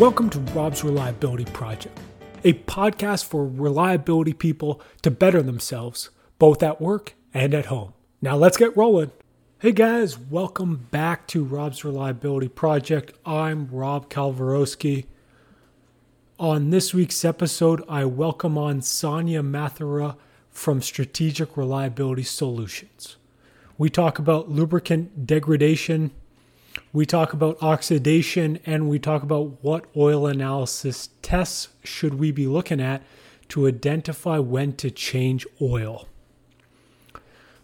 Welcome to Rob's Reliability Project, a podcast for reliability people to better themselves, both at work and at home. Now let's get rolling. Hey guys, welcome back to Rob's Reliability Project. I'm Rob Kalwarowski. On this week's episode, I welcome on Sonia Mathura from Strategic Reliability Solutions. We talk about lubricant degradation, we talk about oxidation, and we talk about what oil analysis tests should we be looking at to identify when to change oil.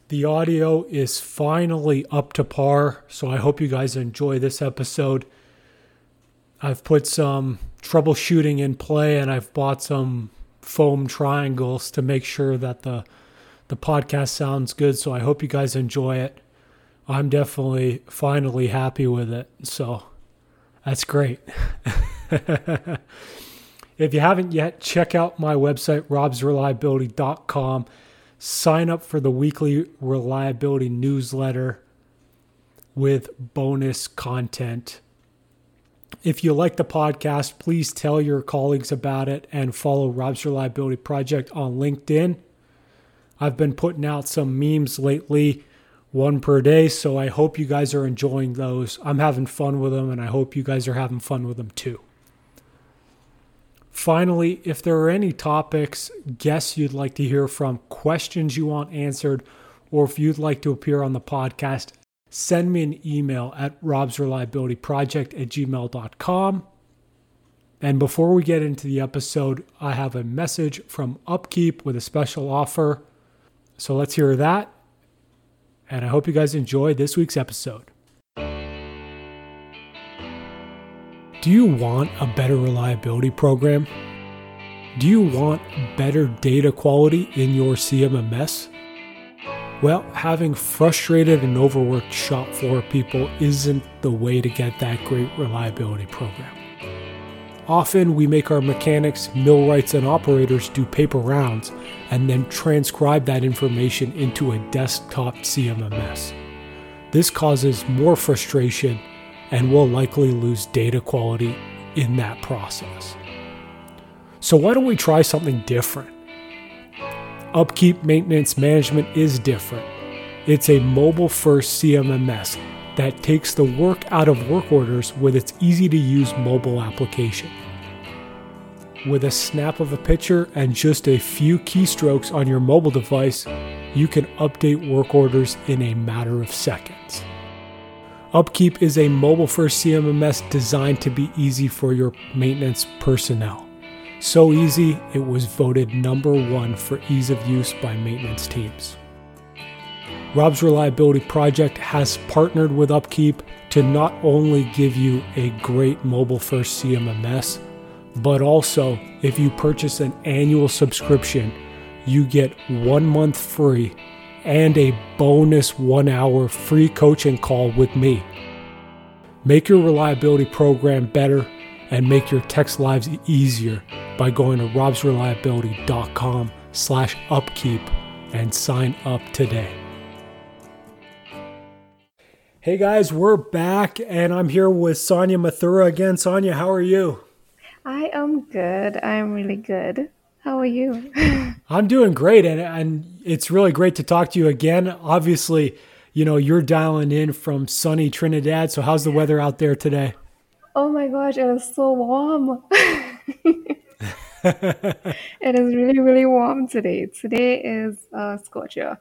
The audio is finally up to par, so I hope you guys enjoy this episode. I've put some troubleshooting in play and I've bought some foam triangles to make sure that the the podcast sounds good, so I hope you guys enjoy it. I'm definitely finally happy with it. So that's great. if you haven't yet, check out my website, robsreliability.com. Sign up for the weekly reliability newsletter with bonus content. If you like the podcast, please tell your colleagues about it and follow Rob's Reliability Project on LinkedIn. I've been putting out some memes lately one per day. So I hope you guys are enjoying those. I'm having fun with them, and I hope you guys are having fun with them too. Finally, if there are any topics, guests you'd like to hear from, questions you want answered, or if you'd like to appear on the podcast, send me an email at robsreliabilityproject at gmail.com. And before we get into the episode, I have a message from Upkeep with a special offer. So let's hear that and I hope you guys enjoy this week's episode. Do you want a better reliability program? Do you want better data quality in your CMMS? Well, having frustrated and overworked shop floor people isn't the way to get that great reliability program. Often we make our mechanics, millwrights, and operators do paper rounds and then transcribe that information into a desktop CMMS. This causes more frustration and will likely lose data quality in that process. So, why don't we try something different? Upkeep maintenance management is different. It's a mobile first CMMS that takes the work out of work orders with its easy to use mobile application. With a snap of a picture and just a few keystrokes on your mobile device, you can update work orders in a matter of seconds. Upkeep is a mobile first CMMS designed to be easy for your maintenance personnel. So easy, it was voted number one for ease of use by maintenance teams. Rob's Reliability Project has partnered with Upkeep to not only give you a great mobile first CMMS, but also if you purchase an annual subscription, you get one month free and a bonus one hour free coaching call with me. Make your reliability program better and make your text lives easier by going to robsreliability.com slash upkeep and sign up today. Hey guys, we're back and I'm here with Sonia Mathura again. Sonia, how are you? I am good. I'm really good. How are you? I'm doing great and and it's really great to talk to you again. Obviously, you know, you're dialing in from sunny Trinidad. So how's the weather out there today? Oh my gosh, it is so warm. it is really, really warm today. Today is a scorcher.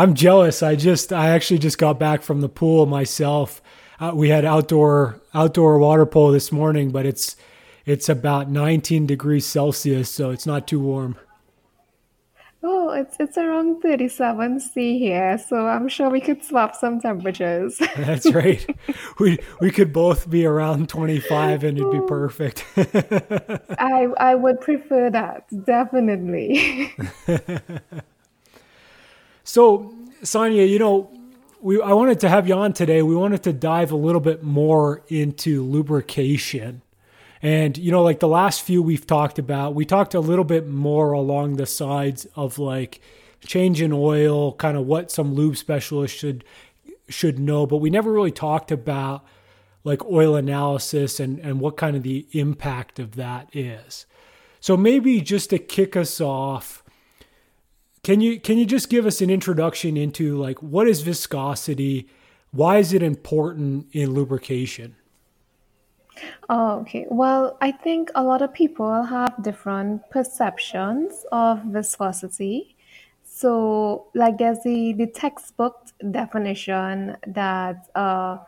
I'm jealous. I just I actually just got back from the pool myself. Uh, we had outdoor outdoor water polo this morning, but it's it's about 19 degrees Celsius, so it's not too warm. Oh, it's it's around 37 C here, so I'm sure we could swap some temperatures. That's right. We we could both be around 25 and it'd be perfect. I I would prefer that, definitely. So, Sonia, you know, we I wanted to have you on today. We wanted to dive a little bit more into lubrication. And you know, like the last few we've talked about, we talked a little bit more along the sides of like change in oil, kind of what some lube specialists should should know, but we never really talked about like oil analysis and, and what kind of the impact of that is. So maybe just to kick us off, can you can you just give us an introduction into like what is viscosity? Why is it important in lubrication? Oh, okay. Well, I think a lot of people have different perceptions of viscosity. So, like, there's the, the textbook definition that uh,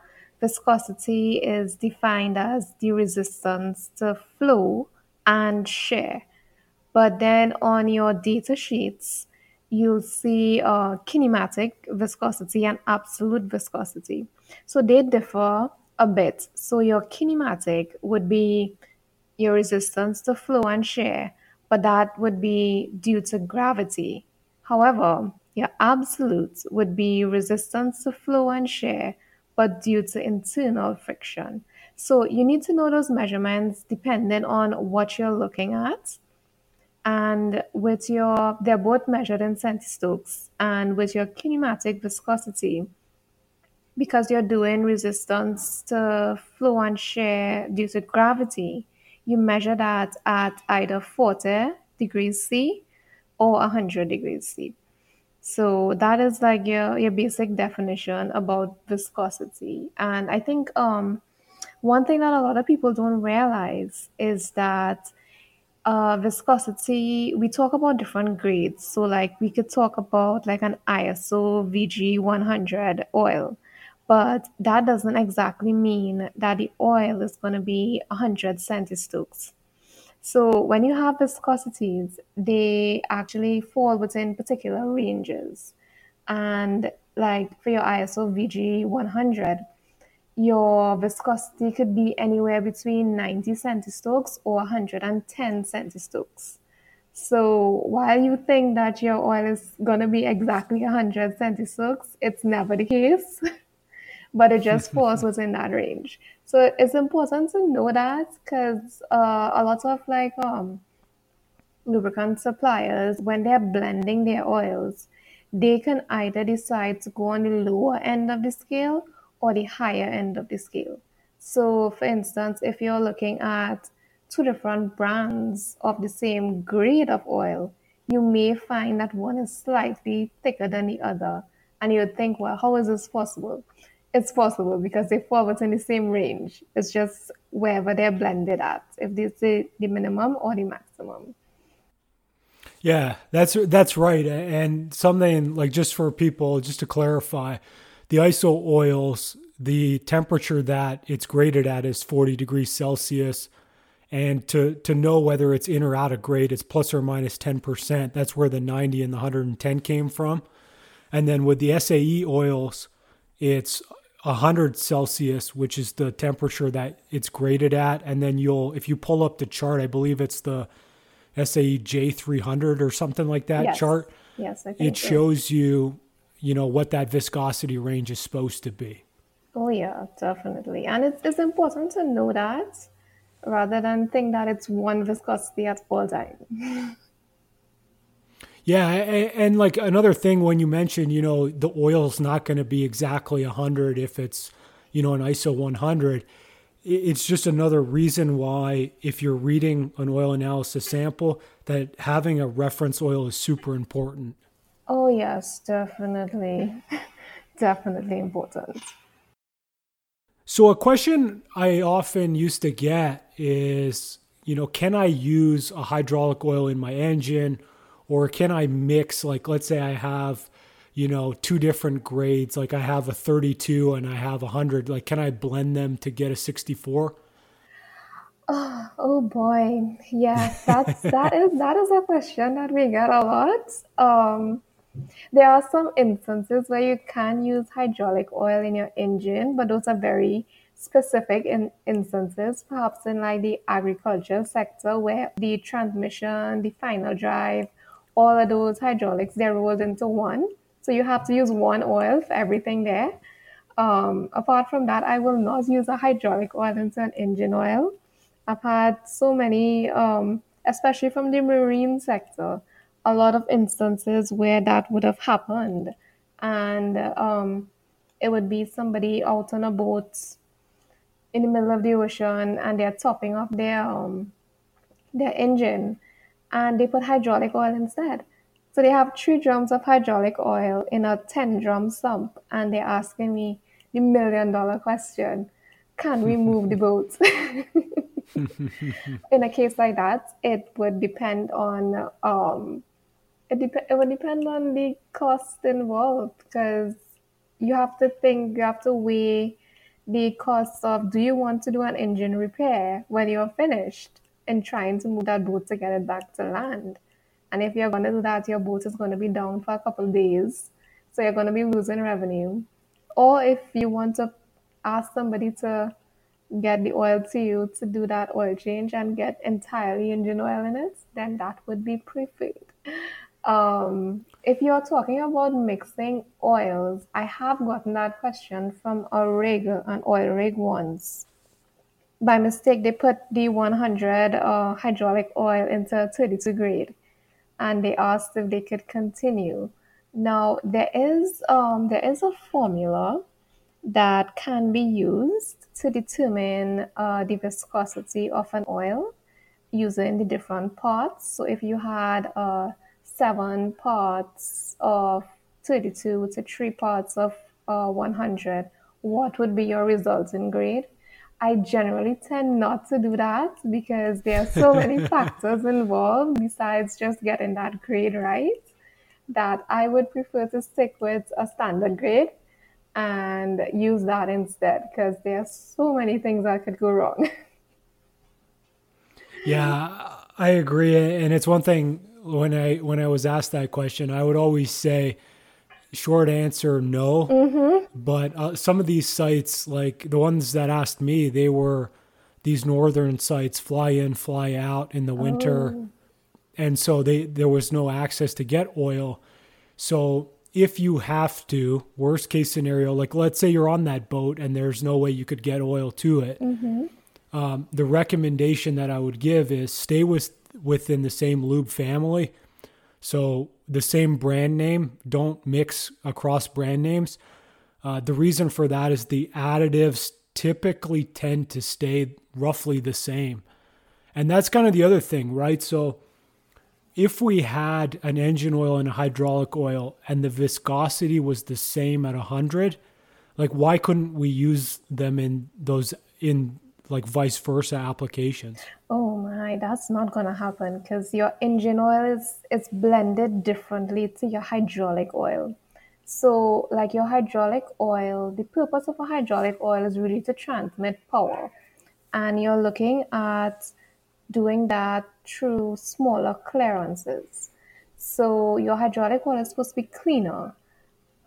viscosity is defined as the resistance to flow and shear. But then on your data sheets, you'll see uh, kinematic viscosity and absolute viscosity. So they differ a bit. So your kinematic would be your resistance to flow and shear, but that would be due to gravity. However, your absolute would be resistance to flow and shear, but due to internal friction. So you need to know those measurements depending on what you're looking at. And with your, they're both measured in centistokes. And with your kinematic viscosity, because you're doing resistance to flow and shear due to gravity, you measure that at either 40 degrees C or 100 degrees C. So that is like your, your basic definition about viscosity. And I think um, one thing that a lot of people don't realize is that uh, viscosity, we talk about different grades. So like we could talk about like an ISO VG 100 oil but that doesn't exactly mean that the oil is going to be 100 centistokes. So when you have viscosities, they actually fall within particular ranges. And like for your ISO VG 100, your viscosity could be anywhere between 90 centistokes or 110 centistokes. So while you think that your oil is going to be exactly 100 centistokes, it's never the case. but it just falls within that range. So it's important to know that because uh, a lot of like um, lubricant suppliers, when they're blending their oils, they can either decide to go on the lower end of the scale or the higher end of the scale. So, for instance, if you're looking at two different brands of the same grade of oil, you may find that one is slightly thicker than the other. And you would think, well, how is this possible? it's possible because they fall within the same range. It's just wherever they're blended at, if they say the minimum or the maximum. Yeah, that's that's right. And something like just for people, just to clarify, the ISO oils, the temperature that it's graded at is 40 degrees Celsius. And to to know whether it's in or out of grade, it's plus or minus 10%. That's where the 90 and the 110 came from. And then with the SAE oils, it's 100 Celsius, which is the temperature that it's graded at. And then you'll, if you pull up the chart, I believe it's the SAE J300 or something like that yes. chart. Yes, I think it shows you, you know, what that viscosity range is supposed to be. Oh, yeah, definitely. And it's, it's important to know that rather than think that it's one viscosity at all times. Yeah, and, and, like another thing when you mentioned, you know, the oil's not going to be exactly 100 if it's, you know, an ISO 100. It's just another reason why if you're reading an oil analysis sample that having a reference oil is super important. Oh, yes, definitely. definitely important. So a question I often used to get is, you know, can I use a hydraulic oil in my engine or can I mix like let's say I have you know two different grades like I have a 32 and I have a 100 like can I blend them to get a 64 Oh, oh boy, yeah, that's that is that is a question that we get a lot. Um, there are some instances where you can use hydraulic oil in your engine, but those are very specific in instances, perhaps in like the agriculture sector where the transmission, the final drive, all of those hydraulics, they're rolled into one. So you have to use one oil for everything there. Um, apart from that, I will not use a hydraulic oil into an engine oil. I've had so many, um, especially from the marine sector, a lot of instances where that would have happened. And um, it would be somebody out on a boat in the middle of the ocean and they're topping up their um, their engine and they put hydraulic oil instead. So they have three drums of hydraulic oil in a 10 drum sump and they're asking me the million dollar question can we move the boat? in a case like that, it would depend on um, it, dep- it would depend on the cost involved because you have to think, you have to weigh the cost of do you want to do an engine repair when you're finished and trying to move that boat to get it back to land. And if you're going to do that, your boat is going to be down for a couple of days. So you're going to be losing revenue. Or if you want to ask somebody to get the oil to you to do that oil change and get entirely engine oil in it, then that would be preferred. Um, if you're talking about mixing oils, I have gotten that question from a rig, an oil rig once. By mistake, they put the 100 uh, hydraulic oil into 32 grade, and they asked if they could continue. Now there is um, there is a formula that can be used to determine uh, the viscosity of an oil using the different parts. So if you had uh, seven parts of 32 to three parts of uh, 100, what would be your resulting grade? I generally tend not to do that because there are so many factors involved besides just getting that grade right that I would prefer to stick with a standard grade and use that instead because there are so many things that could go wrong. yeah, I agree and it's one thing when I when I was asked that question, I would always say short answer no. Mm-hmm. But uh, some of these sites, like the ones that asked me, they were these northern sites, fly in, fly out in the winter, oh. and so they there was no access to get oil. So if you have to, worst case scenario, like let's say you're on that boat and there's no way you could get oil to it. Mm-hmm. Um, the recommendation that I would give is stay with within the same lube family. So the same brand name, don't mix across brand names. Uh, the reason for that is the additives typically tend to stay roughly the same. And that's kind of the other thing, right? So if we had an engine oil and a hydraulic oil and the viscosity was the same at 100, like why couldn't we use them in those in like vice versa applications? Oh my, that's not gonna happen because your engine oil is blended differently to your hydraulic oil. So, like your hydraulic oil, the purpose of a hydraulic oil is really to transmit power, and you're looking at doing that through smaller clearances. So, your hydraulic oil is supposed to be cleaner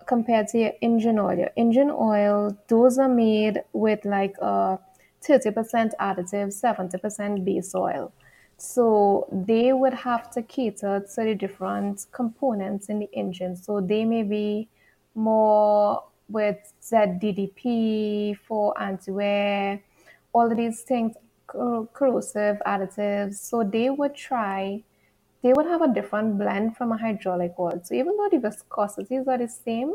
compared to your engine oil. Your engine oil, those are made with like a 30% additive, 70% base oil. So they would have to cater to the different components in the engine. So they may be more with ZDDP for anti-wear, all of these things, corrosive additives. So they would try, they would have a different blend from a hydraulic oil. So even though the viscosities are the same,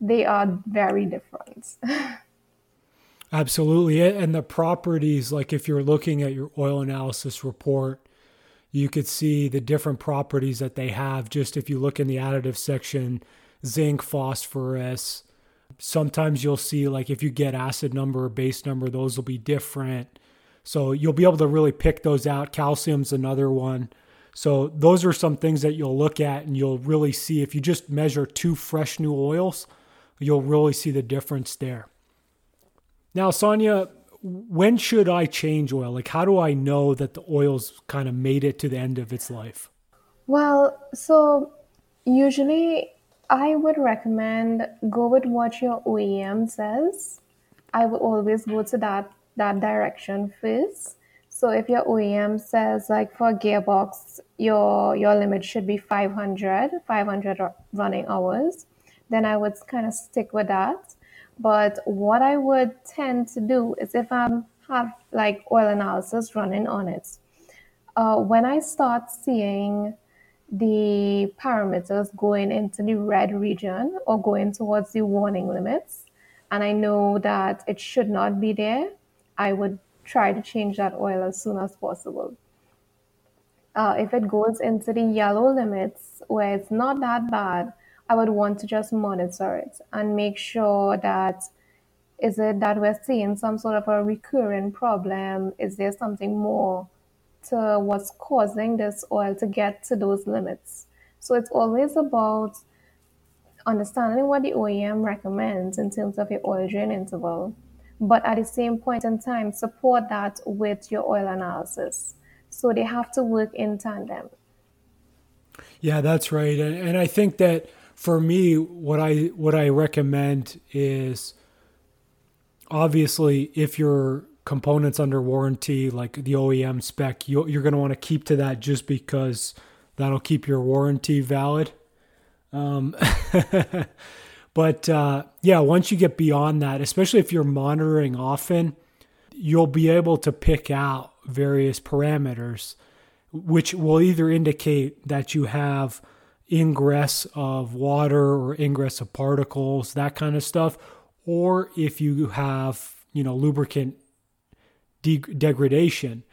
they are very different. Absolutely. And the properties, like if you're looking at your oil analysis report, you could see the different properties that they have. Just if you look in the additive section, zinc, phosphorus. Sometimes you'll see, like, if you get acid number or base number, those will be different. So you'll be able to really pick those out. Calcium's another one. So those are some things that you'll look at and you'll really see. If you just measure two fresh new oils, you'll really see the difference there. Now, Sonia, when should I change oil? Like, how do I know that the oil's kind of made it to the end of its life? Well, so usually I would recommend go with what your OEM says. I would always go to that that direction first. So if your OEM says like for a gearbox, your your limit should be 500, 500 running hours, then I would kind of stick with that. But what I would tend to do is if I have like oil analysis running on it, uh, when I start seeing the parameters going into the red region or going towards the warning limits, and I know that it should not be there, I would try to change that oil as soon as possible. Uh, if it goes into the yellow limits where it's not that bad, I would want to just monitor it and make sure that is it that we're seeing some sort of a recurring problem? Is there something more to what's causing this oil to get to those limits? So it's always about understanding what the OEM recommends in terms of your oil drain interval, but at the same point in time, support that with your oil analysis. So they have to work in tandem. Yeah, that's right. And, and I think that for me, what I what I recommend is obviously if your components under warranty, like the OEM spec, you, you're going to want to keep to that just because that'll keep your warranty valid. Um, but uh, yeah, once you get beyond that, especially if you're monitoring often, you'll be able to pick out various parameters, which will either indicate that you have ingress of water or ingress of particles, that kind of stuff, or if you have, you know, lubricant de- degradation.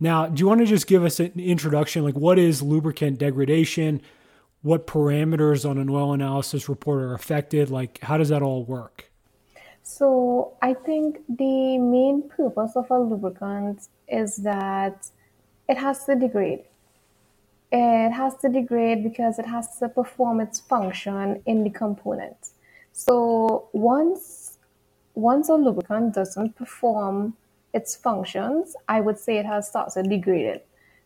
Now, do you want to just give us an introduction? Like, what is lubricant degradation? What parameters on an oil analysis report are affected? Like, how does that all work? So, I think the main purpose of a lubricant is that it has to degrade. It has to degrade because it has to perform its function in the component. So once once a lubricant doesn't perform its functions, I would say it has started degrading.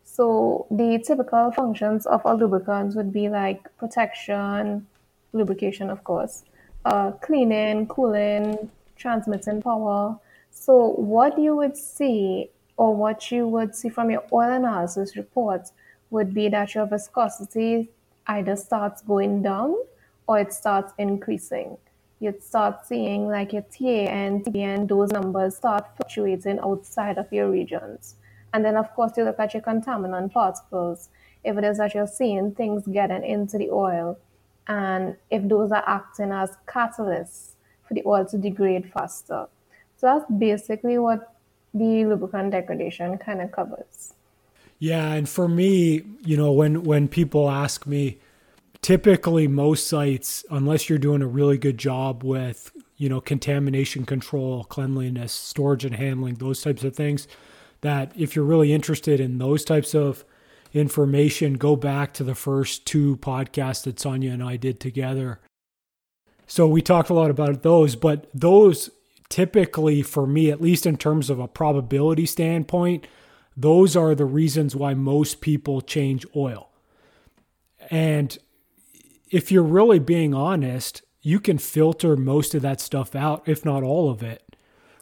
So the typical functions of a lubricant would be like protection, lubrication, of course, uh, cleaning, cooling, transmitting power. So what you would see or what you would see from your oil analysis report would be that your viscosity either starts going down or it starts increasing. You'd start seeing like your TAN and TBN, those numbers start fluctuating outside of your regions. And then, of course, you look at your contaminant particles. If it is that you're seeing things getting into the oil, and if those are acting as catalysts for the oil to degrade faster. So that's basically what the lubricant degradation kind of covers. Yeah, and for me, you know, when when people ask me, typically most sites, unless you're doing a really good job with, you know, contamination control, cleanliness, storage and handling, those types of things, that if you're really interested in those types of information, go back to the first two podcasts that Sonia and I did together. So we talked a lot about those, but those typically for me, at least in terms of a probability standpoint, those are the reasons why most people change oil. And if you're really being honest, you can filter most of that stuff out, if not all of it.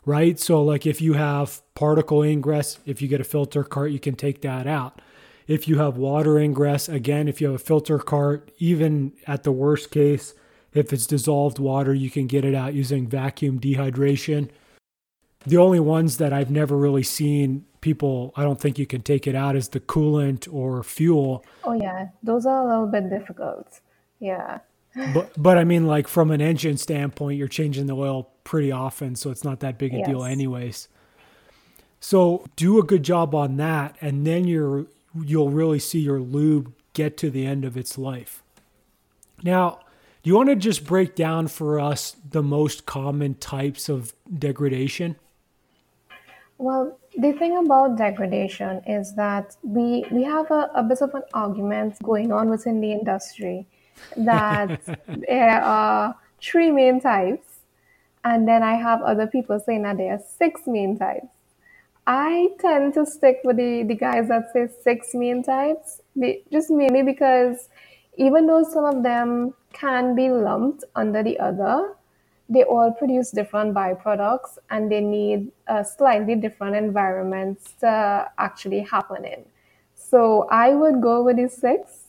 Right. So, like if you have particle ingress, if you get a filter cart, you can take that out. If you have water ingress, again, if you have a filter cart, even at the worst case, if it's dissolved water, you can get it out using vacuum dehydration. The only ones that I've never really seen people, I don't think you can take it out as the coolant or fuel. Oh, yeah. Those are a little bit difficult. Yeah. but but I mean like from an engine standpoint, you're changing the oil pretty often, so it's not that big a yes. deal anyways. So do a good job on that and then you're you'll really see your lube get to the end of its life. Now, do you want to just break down for us the most common types of degradation? Well, the thing about degradation is that we we have a, a bit of an argument going on within the industry that there are three main types, and then I have other people saying that there are six main types. I tend to stick with the, the guys that say six main types, just mainly because even though some of them can be lumped under the other, they all produce different byproducts and they need slightly different environments to actually happen in. So I would go with the six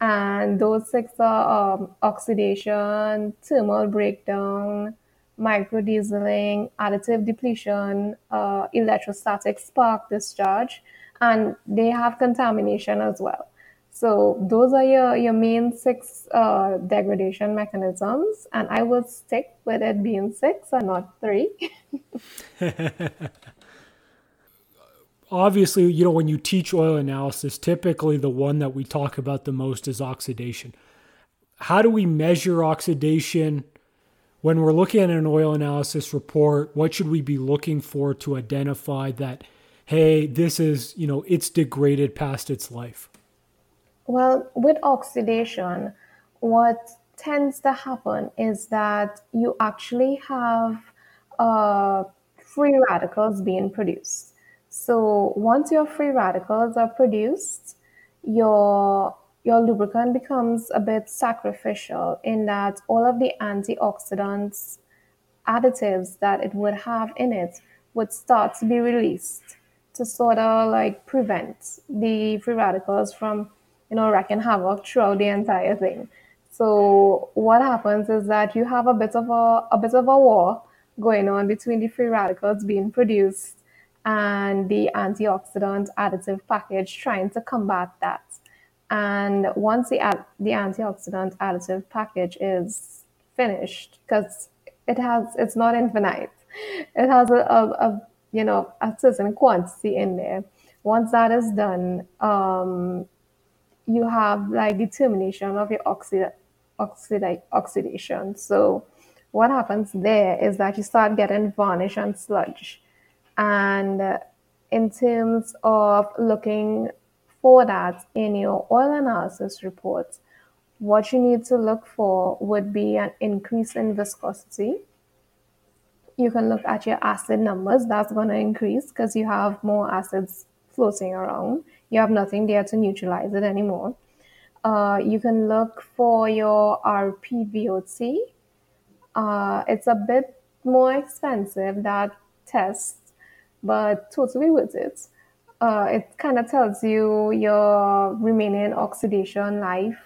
and those six are um, oxidation, thermal breakdown, microdieseling, additive depletion, uh, electrostatic spark discharge, and they have contamination as well. So those are your, your main six uh, degradation mechanisms, and I would stick with it being six and not three. obviously, you know, when you teach oil analysis, typically the one that we talk about the most is oxidation. How do we measure oxidation? When we're looking at an oil analysis report, what should we be looking for to identify that, hey, this is, you know, it's degraded past its life? Well, with oxidation, what tends to happen is that you actually have uh, free radicals being produced. So once your free radicals are produced, your your lubricant becomes a bit sacrificial in that all of the antioxidants additives that it would have in it would start to be released to sort of like prevent the free radicals from you know wreaking havoc throughout the entire thing so what happens is that you have a bit of a, a bit of a war going on between the free radicals being produced and the antioxidant additive package trying to combat that. And once the the antioxidant additive package is finished, because it has it's not infinite, it has a, a, a, you know a certain quantity in there. Once that is done, um, you have like determination of your oxid oxidation. So what happens there is that you start getting varnish and sludge. And uh, in terms of looking for that in your oil analysis report, what you need to look for would be an increase in viscosity. You can look at your acid numbers, that's going to increase because you have more acids floating around. You have nothing there to neutralize it anymore. Uh, you can look for your RPVOT. Uh, it's a bit more expensive that test, but totally worth it. Uh, it kind of tells you your remaining oxidation life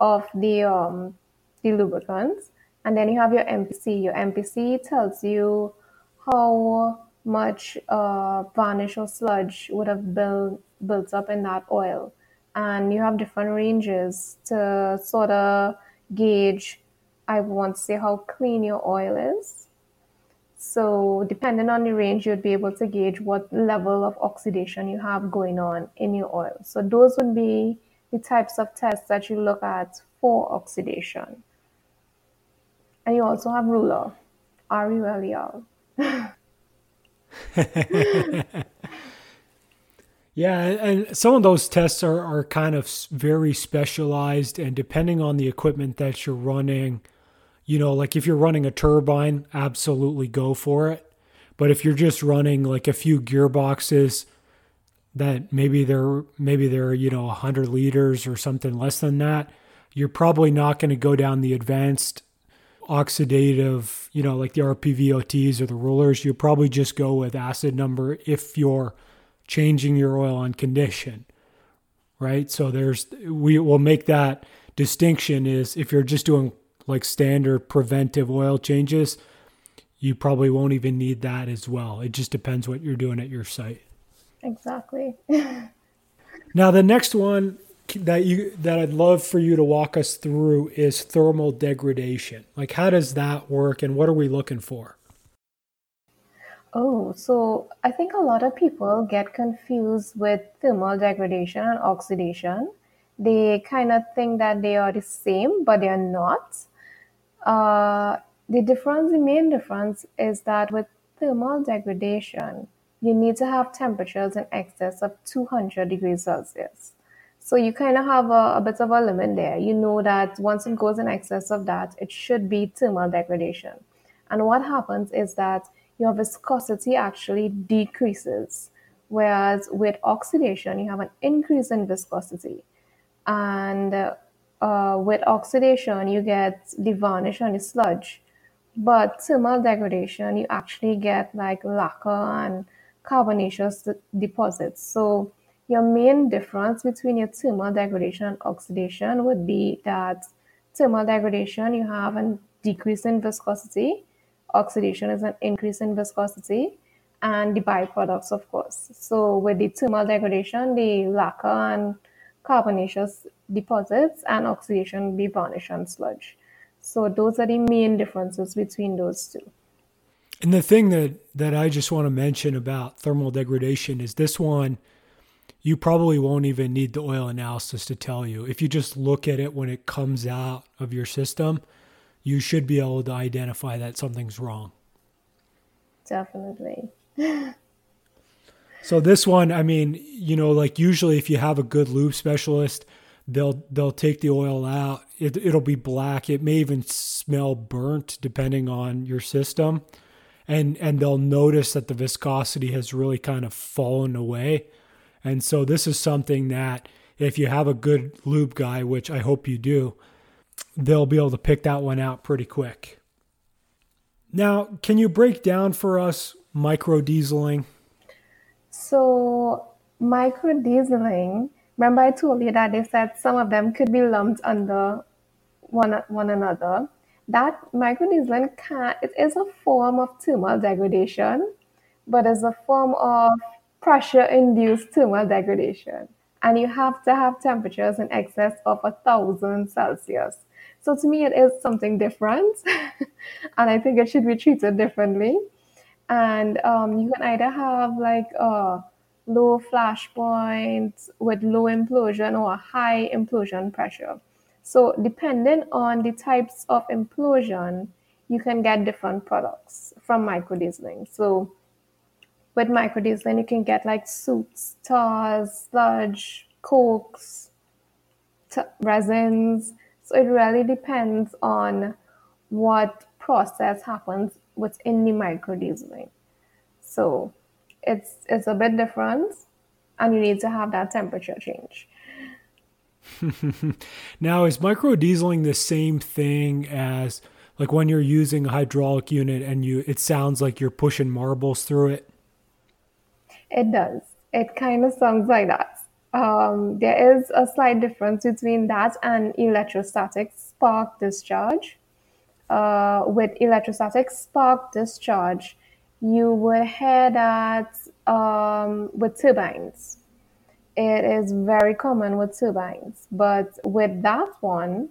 of the um, the lubricant, and then you have your MPC. Your MPC tells you how much uh, varnish or sludge would have built built up in that oil and you have different ranges to sort of gauge, I want to say, how clean your oil is. So, depending on the range, you'd be able to gauge what level of oxidation you have going on in your oil. So, those would be the types of tests that you look at for oxidation. And you also have RULER, R U L E R. Yeah, and some of those tests are, are kind of very specialized, and depending on the equipment that you're running, you know, like if you're running a turbine, absolutely go for it. But if you're just running like a few gearboxes that maybe they're maybe they're you know 100 liters or something less than that, you're probably not going to go down the advanced oxidative, you know, like the RPVOTs or the RULERs. You probably just go with acid number if you're changing your oil on condition, right? So there's we will make that distinction is if you're just doing like standard preventive oil changes, you probably won't even need that as well. It just depends what you're doing at your site. Exactly. now the next one that you that I'd love for you to walk us through is thermal degradation. Like how does that work and what are we looking for? Oh, so I think a lot of people get confused with thermal degradation and oxidation. They kind of think that they are the same, but they are not. Uh, the difference, the main difference is that with thermal degradation, you need to have temperatures in excess of 200 degrees Celsius. So you kind of have a, a bit of a limit there. You know that once it goes in excess of that, it should be thermal degradation. And what happens is that your viscosity actually decreases. Whereas with oxidation, you have an increase in viscosity. And uh, with oxidation, you get the varnish and the sludge. But thermal degradation, you actually get like lacquer and carbonaceous deposits. So your main difference between your thermal degradation and oxidation would be that thermal degradation, you have a decrease in viscosity, oxidation is an increase in viscosity and the byproducts, of course. So with the thermal degradation, the lacquer and carbonaceous deposits and oxidation be varnish and sludge. So those are the main differences between those two. And the thing that that I just want to mention about thermal degradation is this one you probably won't even need the oil analysis to tell you. If you just look at it when it comes out of your system, you should be able to identify that something's wrong. Definitely. so this one, I mean, you know, like usually if you have a good lube specialist, they'll they'll take the oil out. It, it'll be black. It may even smell burnt depending on your system. And and they'll notice that the viscosity has really kind of fallen away and so this is something that if you have a good lube guy, which I hope you do, they'll be able to pick that one out pretty quick. Now, can you break down for us micro dieseling? So, micro dieseling, remember I told you that they said some of them could be lumped under one, one another. That micro dieseling can, it is a form of thermal degradation, but it's a form of pressure-induced thermal degradation, and you have to have temperatures in excess of a thousand Celsius. So to me, it is something different, and I think it should be treated differently. And um, you can either have like a low flash point with low implosion or high implosion pressure. So depending on the types of implosion, you can get different products from microdieseling. So with microdieseling, you can get like soots, tars, sludge, cokes, t- resins. So it really depends on what process happens within the microdieseling. So it's it's a bit different, and you need to have that temperature change. now, is microdieseling the same thing as like when you're using a hydraulic unit and you it sounds like you're pushing marbles through it? It does. It kind of sounds like that. Um, there is a slight difference between that and electrostatic spark discharge. Uh, with electrostatic spark discharge, you would hear that um, with turbines. It is very common with turbines, but with that one,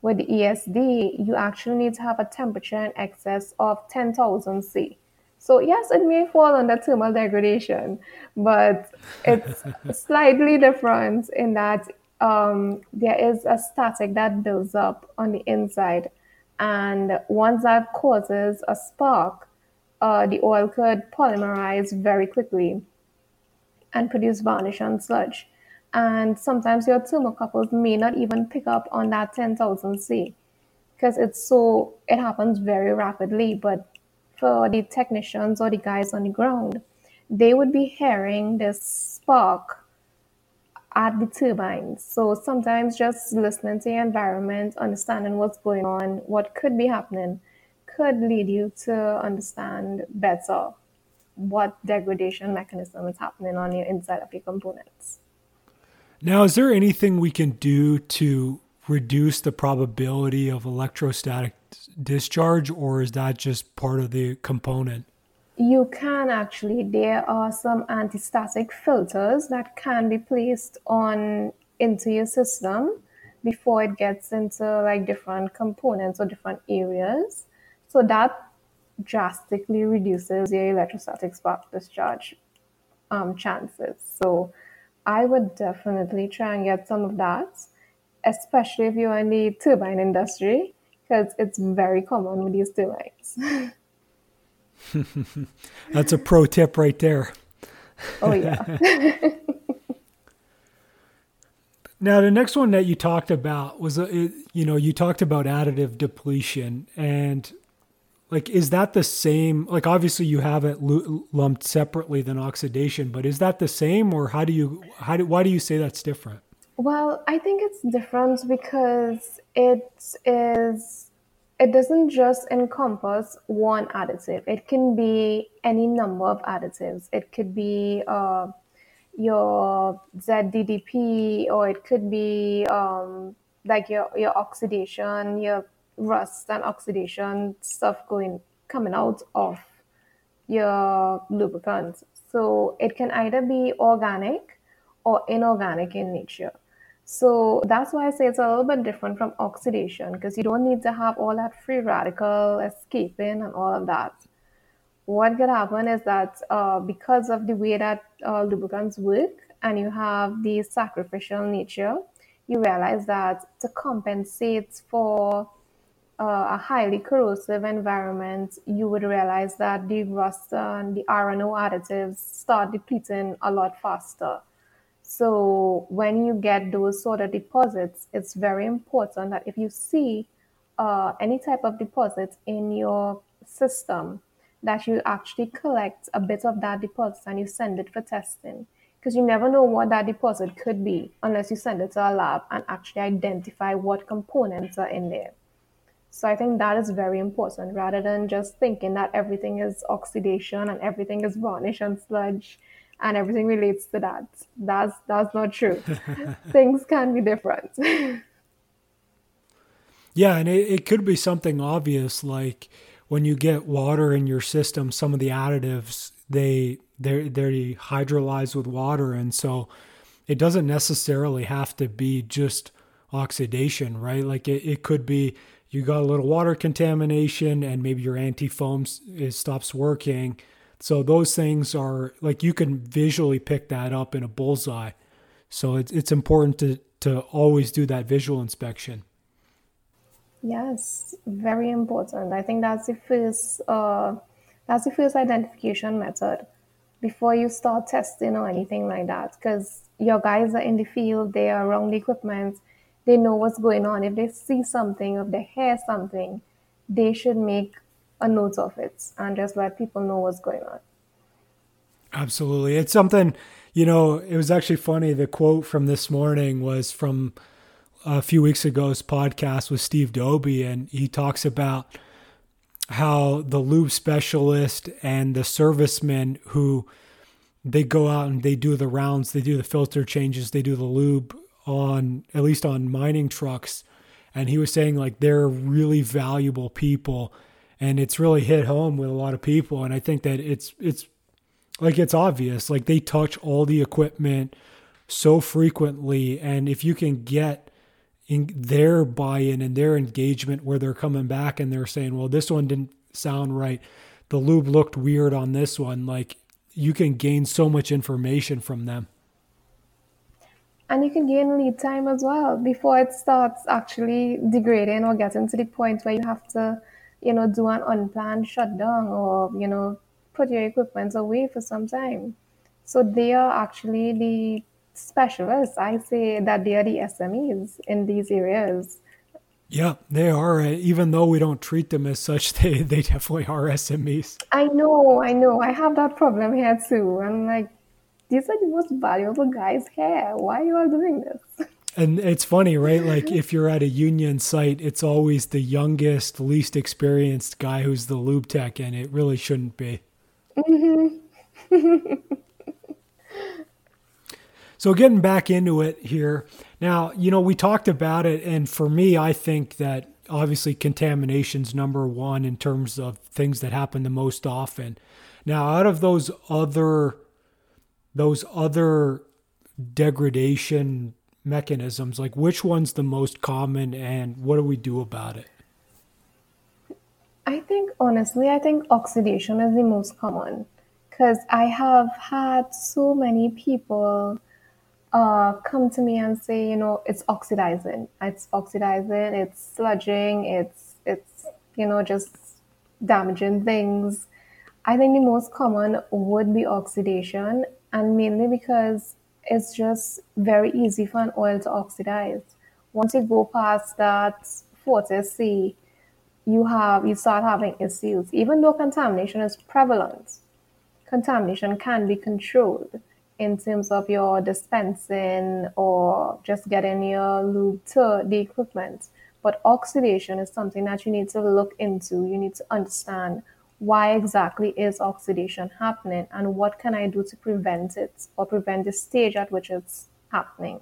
with the ESD, you actually need to have a temperature in excess of 10,000 C. So yes, it may fall under thermal degradation, but it's slightly different in that um, there is a static that builds up on the inside, and once that causes a spark, uh, the oil could polymerize very quickly and produce varnish and sludge. And sometimes your thermocouples may not even pick up on that 10,000 C because it's so, it happens very rapidly, but for the technicians or the guys on the ground, they would be hearing this spark at the turbines. So sometimes just listening to the environment, understanding what's going on, what could be happening, could lead you to understand better what degradation mechanism is happening on your inside of your components. Now, is there anything we can do to reduce the probability of electrostatic discharge, or is that just part of the component? You can actually. There are some anti-static filters that can be placed on into your system before it gets into like different components or different areas. So that drastically reduces your electrostatic spark discharge um, chances. So I would definitely try and get some of that especially if you're in the turbine industry, because it's very common with these turbines. That's a pro tip right there. Oh, yeah. now, the next one that you talked about was, uh, you know, you talked about additive depletion. And like, is that the same? Like, obviously, you have it lumped separately than oxidation, but is that the same, or how do you, how do, why do you say that's different? Well, I think it's different because it is it doesn't just encompass one additive. It can be any number of additives. It could be uh, your ZDDP, or it could be um, like your your oxidation, your rust and oxidation stuff going coming out of your lubricants. So it can either be organic or inorganic in nature. So that's why I say it's a little bit different from oxidation because you don't need to have all that free radical escaping and all of that. what could happen is that uh, because of the way that uh, lubricants work and you have the sacrificial nature, you realize that to compensate for uh, a highly corrosive environment, you would realize that the rust and the R&O additives start depleting a lot faster. So when you get those sort of deposits, it's very important that if you see uh, any type of deposit in your system, that you actually collect a bit of that deposit and you send it for testing. Because you never know what that deposit could be unless you send it to a lab and actually identify what components are in there. So I think that is very important rather than just thinking that everything is oxidation and everything is varnish and sludge and everything relates to that. That's that's not true. Things can be different. yeah, and it, it could be something obvious like when you get water in your system, some of the additives they they're they hydrolyze with water, and so it doesn't necessarily have to be just oxidation, right? Like it, it could be you got a little water contamination and maybe your anti foam stops working. So those things are like you can visually pick that up in a bullseye. So it's it's important to to always do that visual inspection. Yes, very important. I think that's the first uh, that's the first identification method before you start testing or anything like that. Because your guys are in the field, they are around the equipment, they know what's going on. If they see something, if they hear something, they should make a note of it and just let people know what's going on. Absolutely. It's something, you know, it was actually funny. The quote from this morning was from a few weeks ago's podcast with Steve Doby, and he talks about how the lube specialist and the servicemen who they go out and they do the rounds, they do the filter changes, they do the lube on at least on mining trucks. And he was saying like they're really valuable people and it's really hit home with a lot of people. And I think that it's it's like it's obvious. Like they touch all the equipment so frequently and if you can get in their buy-in and their engagement where they're coming back and they're saying, "Well, this one didn't sound right. The lube looked weird on this one." Like you can gain so much information from them. And you can gain lead time as well before it starts actually degrading or getting to the point where you have to, you know, do an unplanned shutdown or, you know, put your equipment away for some time. So they are actually the specialists. I say that they are the SMEs in these areas. Yeah, they are. Even though we don't treat them as such, they, they definitely are SMEs. I know, I know. I have that problem here too. I'm like, these are the most valuable guys here. Why are you all doing this? And it's funny, right? Like if you're at a union site, it's always the youngest, least experienced guy who's the lube tech, and it really shouldn't be. Mm-hmm. So getting back into it here. Now, you know, we talked about it and for me I think that obviously contamination's number 1 in terms of things that happen the most often. Now, out of those other those other degradation mechanisms, like which one's the most common and what do we do about it? I think honestly, I think oxidation is the most common because I have had so many people uh, come to me and say, you know, it's oxidizing. It's oxidizing. It's sludging. It's it's you know just damaging things. I think the most common would be oxidation, and mainly because it's just very easy for an oil to oxidize. Once you go past that 40 C, you have you start having issues. Even though contamination is prevalent, contamination can be controlled in terms of your dispensing or just getting your lube to the equipment. But oxidation is something that you need to look into. You need to understand why exactly is oxidation happening and what can I do to prevent it or prevent the stage at which it's happening.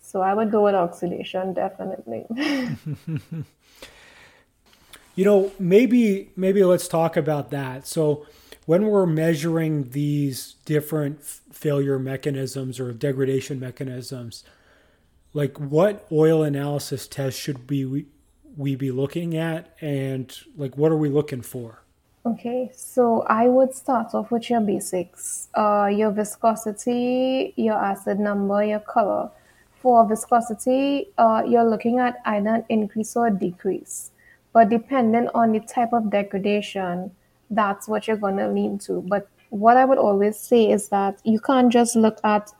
So I would go with oxidation definitely. you know, maybe maybe let's talk about that. So when we're measuring these different failure mechanisms or degradation mechanisms, like what oil analysis test should we we be looking at, and like what are we looking for? Okay, so I would start off with your basics. Uh, your viscosity, your acid number, your color. For viscosity, uh, you're looking at either an increase or a decrease. But depending on the type of degradation, that's what you're going to lean to. But what I would always say is that you can't just look at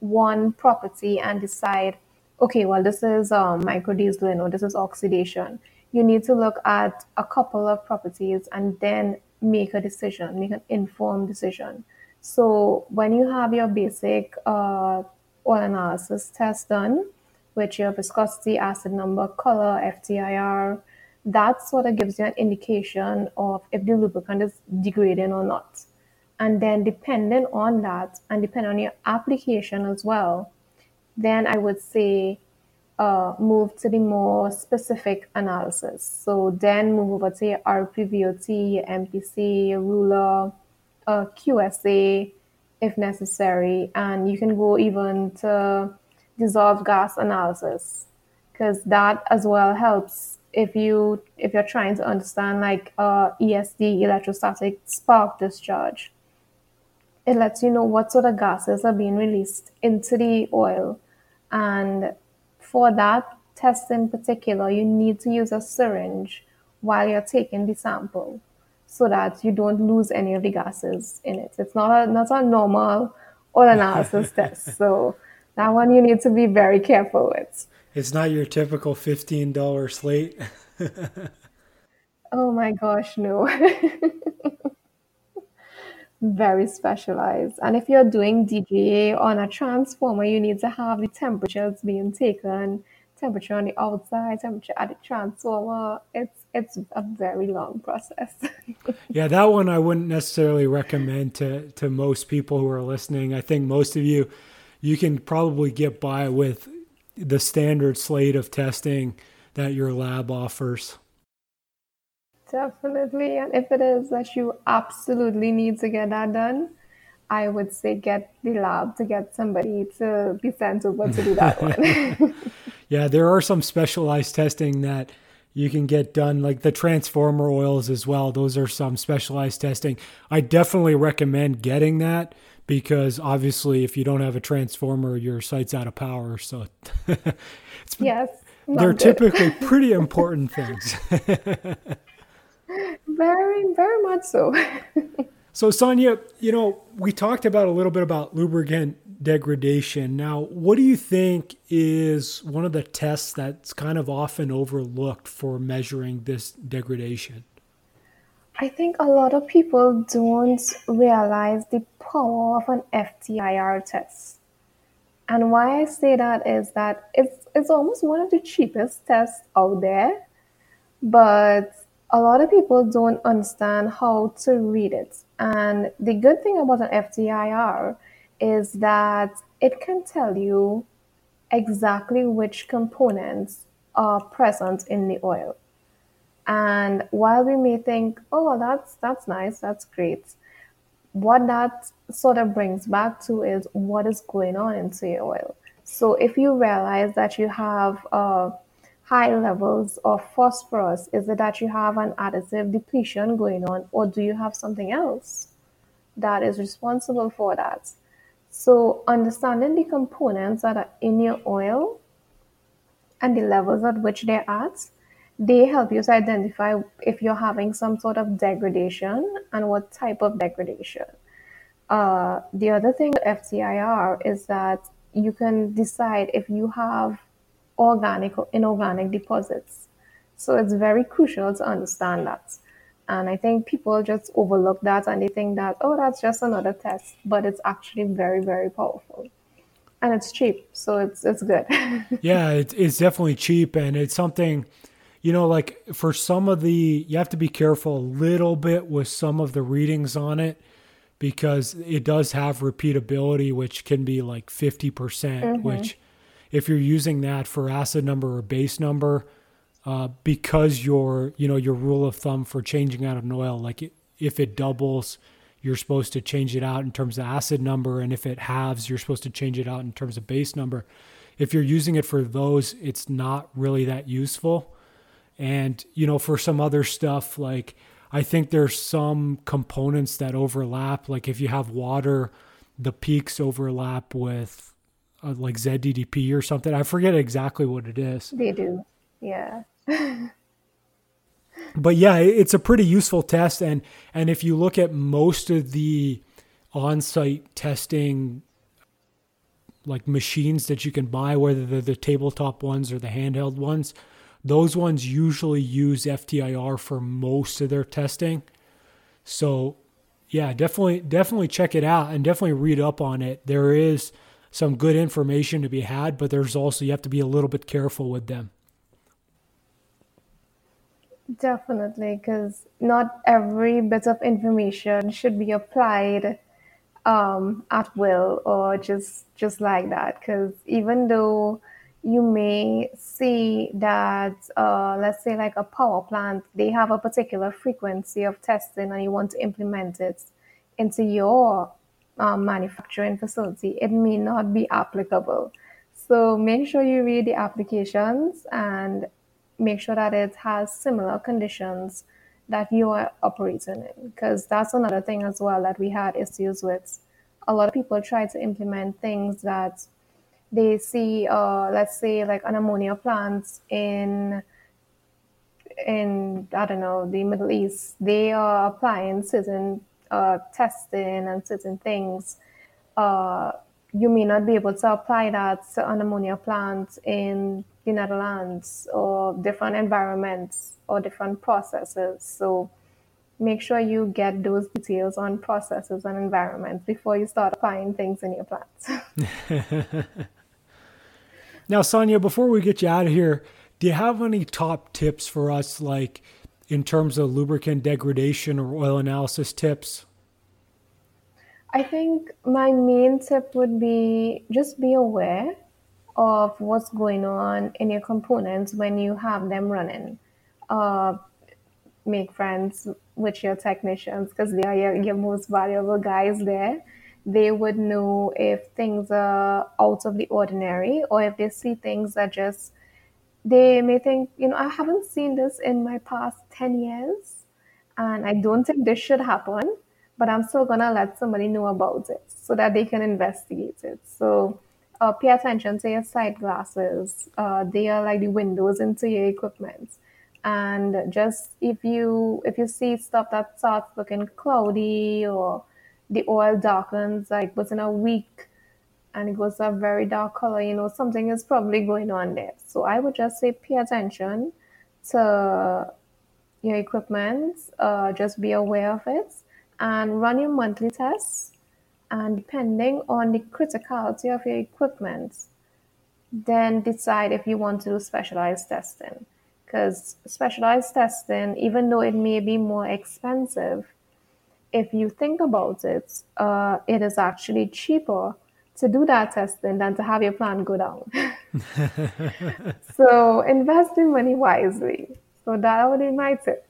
one property and decide, okay, well, this is um, microdieseling or this is oxidation. You need to look at a couple of properties and then make a decision, make an informed decision. So when you have your basic uh, oil analysis test done, which your viscosity, acid number, color, FTIR, that sort of gives you an indication of if the lubricant is degrading or not. And then depending on that and depending on your application as well, then I would say uh, move to the more specific analysis. So then move over to your RPVOT, your MPC, your ruler, uh, QSA if necessary, and you can go even to dissolved gas analysis because that as well helps if you if you're trying to understand like uh, ESD electrostatic spark discharge it lets you know what sort of gases are being released into the oil. And for that test in particular, you need to use a syringe while you're taking the sample so that you don't lose any of the gases in it. It's not a, not a normal oil analysis test. So that one you need to be very careful with. It's not your typical $15 slate. oh my gosh, no. very specialized. And if you're doing DGA on a transformer, you need to have the temperatures being taken, temperature on the outside, temperature at the transformer. It's it's a very long process. yeah, that one I wouldn't necessarily recommend to to most people who are listening. I think most of you you can probably get by with the standard slate of testing that your lab offers. Definitely. And if it is that you absolutely need to get that done, I would say get the lab to get somebody to be sent over to do that one. yeah, there are some specialized testing that you can get done, like the transformer oils as well. Those are some specialized testing. I definitely recommend getting that because obviously, if you don't have a transformer, your site's out of power. So, yes, they're typically pretty important things. Very, very much so. so, Sanya, you know, we talked about a little bit about lubricant degradation. Now, what do you think is one of the tests that's kind of often overlooked for measuring this degradation? I think a lot of people don't realize the power of an FTIR test. And why I say that is that it's it's almost one of the cheapest tests out there, but a lot of people don't understand how to read it. And the good thing about an FTIR is that it can tell you exactly which components are present in the oil. And while we may think, oh, that's that's nice, that's great, what that sort of brings back to is what is going on into your oil. So if you realize that you have a high levels of phosphorus? Is it that you have an additive depletion going on, or do you have something else that is responsible for that? So, understanding the components that are in your oil and the levels at which they're at, they help you to identify if you're having some sort of degradation and what type of degradation. Uh, the other thing with FTIR is that you can decide if you have organic or inorganic deposits. So it's very crucial to understand that. And I think people just overlook that and they think that, oh, that's just another test, but it's actually very, very powerful. And it's cheap, so it's it's good. yeah, it, it's definitely cheap, and it's something, you know, like for some of the, you have to be careful a little bit with some of the readings on it because it does have repeatability, which can be like 50%, mm hmm which if you're using that for acid number or base number, uh, because your you know your rule of thumb for changing out an oil, like if it doubles, you're supposed to change it out in terms of acid number, and if it halves, you're supposed to change it out in terms of base number. If you're using it for those, it's not really that useful. And you know, for some other stuff like I think there's some components that overlap. Like if you have water, the peaks overlap with uh, like ZDDP or something. I forget exactly what it is. They do. Yeah. but yeah, it's a pretty useful test and and if you look at most of the on-site testing like machines that you can buy whether they're the tabletop ones or the handheld ones, those ones usually use FTIR for most of their testing. So, yeah, definitely definitely check it out and definitely read up on it. There is some good information to be had, but there's also you have to be a little bit careful with them. Definitely, because not every bit of information should be applied um, at will or just just like that. Because even though you may see that, uh, let's say, like a power plant, they have a particular frequency of testing, and you want to implement it into your um, manufacturing facility, it may not be applicable. So make sure you read the applications and make sure that it has similar conditions that you are operating in because that's another thing as well that we had issues with a lot of people try to implement things that they see uh, let's say like an ammonia plant in in i don't know the middle east they are applying certain uh, testing and certain things uh, you may not be able to apply that to an ammonia plant in the Netherlands or different environments or different processes. So make sure you get those details on processes and environments before you start applying things in your plants. now, Sanya, before we get you out of here, do you have any top tips for us, like in terms of lubricant degradation or oil analysis tips? I think my main tip would be just be aware of what's going on in your components when you have them running. Uh, make friends with your technicians because they are your, your most valuable guys there. They would know if things are out of the ordinary or if they see things that just, they may think, you know, I haven't seen this in my past 10 years and I don't think this should happen, but I'm still going to let somebody know about it so that they can investigate it. So, uh, pay attention to your sight glasses. Uh, they are like the windows into your equipment. And just if you if you see stuff that starts looking cloudy or the oil darkens like within a week and it goes a very dark color, you know, something is probably going on there. So I would just say pay attention to your equipment, uh, just be aware of it and run your monthly tests and depending on the criticality of your equipment, then decide if you want to do specialized testing. Because specialized testing, even though it may be more expensive, if you think about it, uh, it is actually cheaper to do that testing than to have your plan go down. so invest in money wisely. So that would be my tip.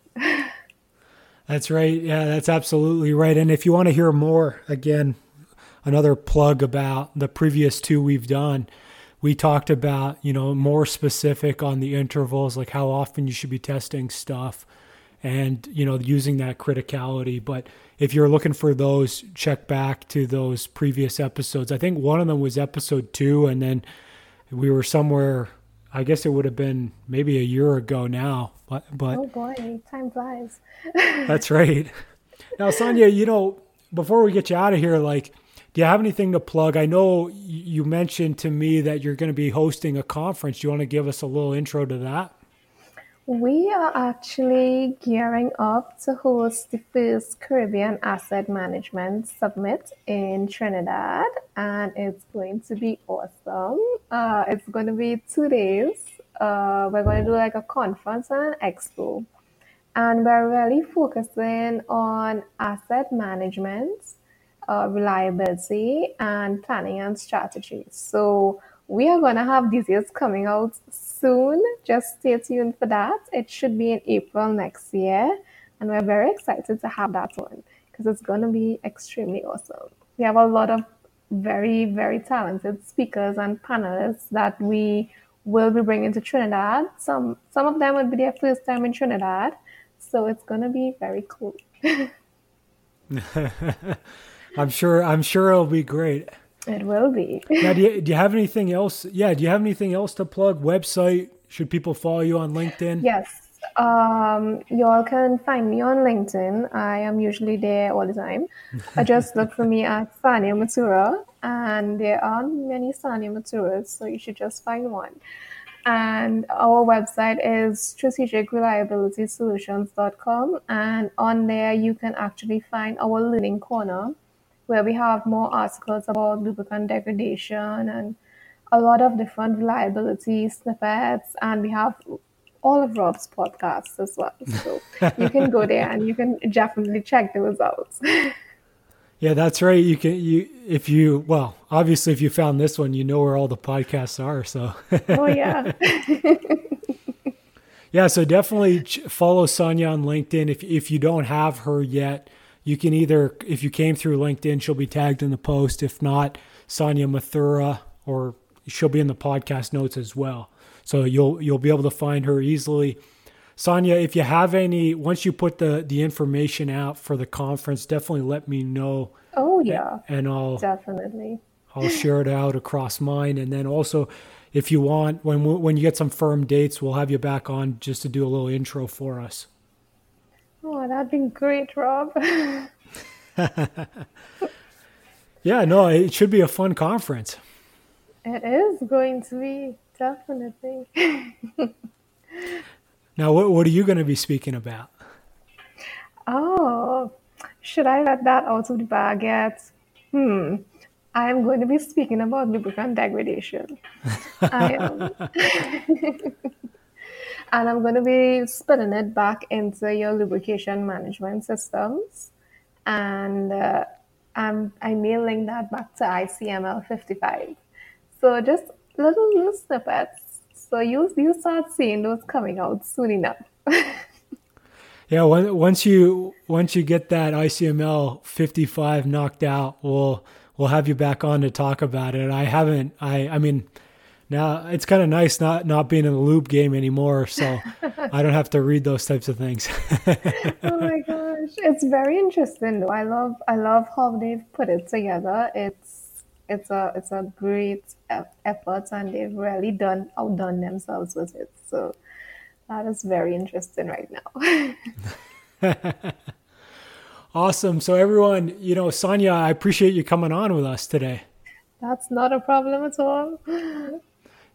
That's right. Yeah, that's absolutely right. And if you want to hear more, again, another plug about the previous two we've done. We talked about, you know, more specific on the intervals, like how often you should be testing stuff and, you know, using that criticality. But if you're looking for those, check back to those previous episodes. I think one of them was episode two, and then we were somewhere, I guess it would have been maybe a year ago now. But, but oh boy, time flies. that's right. Now, Sanya, you know, before we get you out of here, like, do you have anything to plug? I know you mentioned to me that you're going to be hosting a conference. Do you want to give us a little intro to that? We are actually gearing up to host the first Caribbean Asset Management Summit in Trinidad, and it's going to be awesome. Uh, it's going to be two days. Uh, we're going to do like a conference and an expo, and we're really focusing on asset management uh, reliability and planning and strategy. So we are going to have details coming out soon. Just stay tuned for that. It should be in April next year. And we're very excited to have that one because it's going to be extremely awesome. We have a lot of very, very talented speakers and panelists that we will be bringing to Trinidad. Some, some of them will be their first time in Trinidad. So it's gonna be very cool. I'm sure. I'm sure it'll be great. It will be. now, do you, do you have anything else? Yeah. Do you have anything else to plug? Website? Should people follow you on LinkedIn? Yes. Um, you all can find me on LinkedIn. I am usually there all the time. I just look for me at Sanya Mathura, and there aren't many Sanya Mathuras, so you should just find one. And our website is strategicreliabilitysolutions.com, and on there you can actually find our learning corner, where we have more articles about lubricant degradation and a lot of different reliability snippets, and we have all of Rob's podcasts as well. So you can go there and you can definitely check the results. Yeah, that's right. You can you if you well, obviously if you found this one, you know where all the podcasts are, so Oh yeah. yeah, so definitely follow Sanya on LinkedIn if if you don't have her yet. You can either if you came through LinkedIn, she'll be tagged in the post. If not, Sanya Mathura or she'll be in the podcast notes as well. So you'll you'll be able to find her easily. Sanya, if you have any, once you put the the information out for the conference, definitely let me know. Oh yeah, and I'll definitely I'll share it out across mine, and then also, if you want, when when you get some firm dates, we'll have you back on just to do a little intro for us. Oh, that'd be great, Rob. yeah, no, it should be a fun conference. It is going to be definitely. now, what what are you going to be speaking about? Oh, should I let that out of the bag yet? Hmm. I am going to be speaking about lubricant degradation. I am. And I'm going to be splitting it back into your lubrication management systems. And uh, I'm, link that back to ICML 55. So just little little snippets. So you you start seeing those coming out soon enough. yeah, once you once you get that ICML 55 knocked out, we'll we'll have you back on to talk about it. I haven't. I I mean. Now it's kind of nice not not being in the lube game anymore, so I don't have to read those types of things. oh my gosh, it's very interesting though. I love I love how they've put it together. It's it's a it's a great effort and they've really done outdone themselves with it so that is very interesting right now awesome so everyone you know sanya i appreciate you coming on with us today that's not a problem at all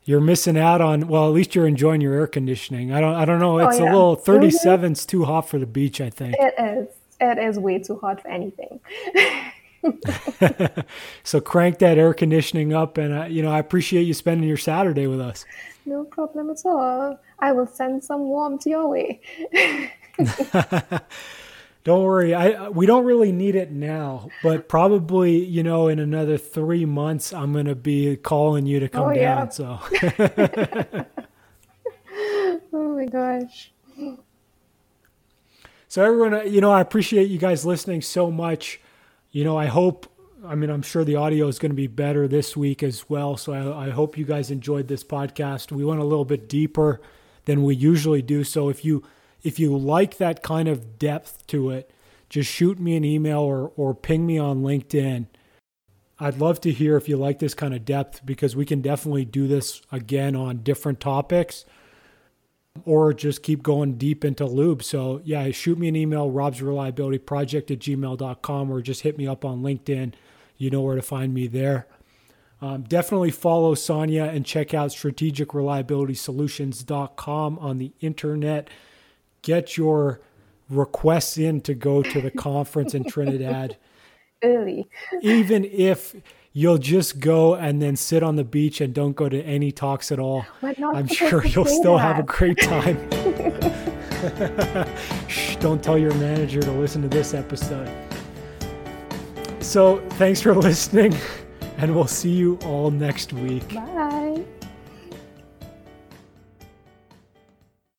you're missing out on well at least you're enjoying your air conditioning i don't i don't know it's oh, yeah. a little 37's too hot for the beach i think it is it is way too hot for anything so crank that air conditioning up, and uh, you know I appreciate you spending your Saturday with us. No problem at all. I will send some warmth your way. don't worry, I we don't really need it now, but probably you know in another three months I'm gonna be calling you to come oh, down. So. oh my gosh. So everyone, you know, I appreciate you guys listening so much you know, I hope, I mean, I'm sure the audio is going to be better this week as well. So I, I hope you guys enjoyed this podcast. We went a little bit deeper than we usually do. So if you, if you like that kind of depth to it, just shoot me an email or, or ping me on LinkedIn. I'd love to hear if you like this kind of depth because we can definitely do this again on different topics or just keep going deep into lube. So yeah, shoot me an email, Rob's Reliability Project at gmail.com, or just hit me up on LinkedIn. You know where to find me there. Um, definitely follow Sanya and check out strategicreliabilitysolutions.com on the internet. Get your requests in to go to the conference in Trinidad. Early. Even if you'll just go and then sit on the beach and don't go to any talks at all. I'm sure you'll still that. have a great time. Shh, don't tell your manager to listen to this episode. So, thanks for listening, and we'll see you all next week. Bye.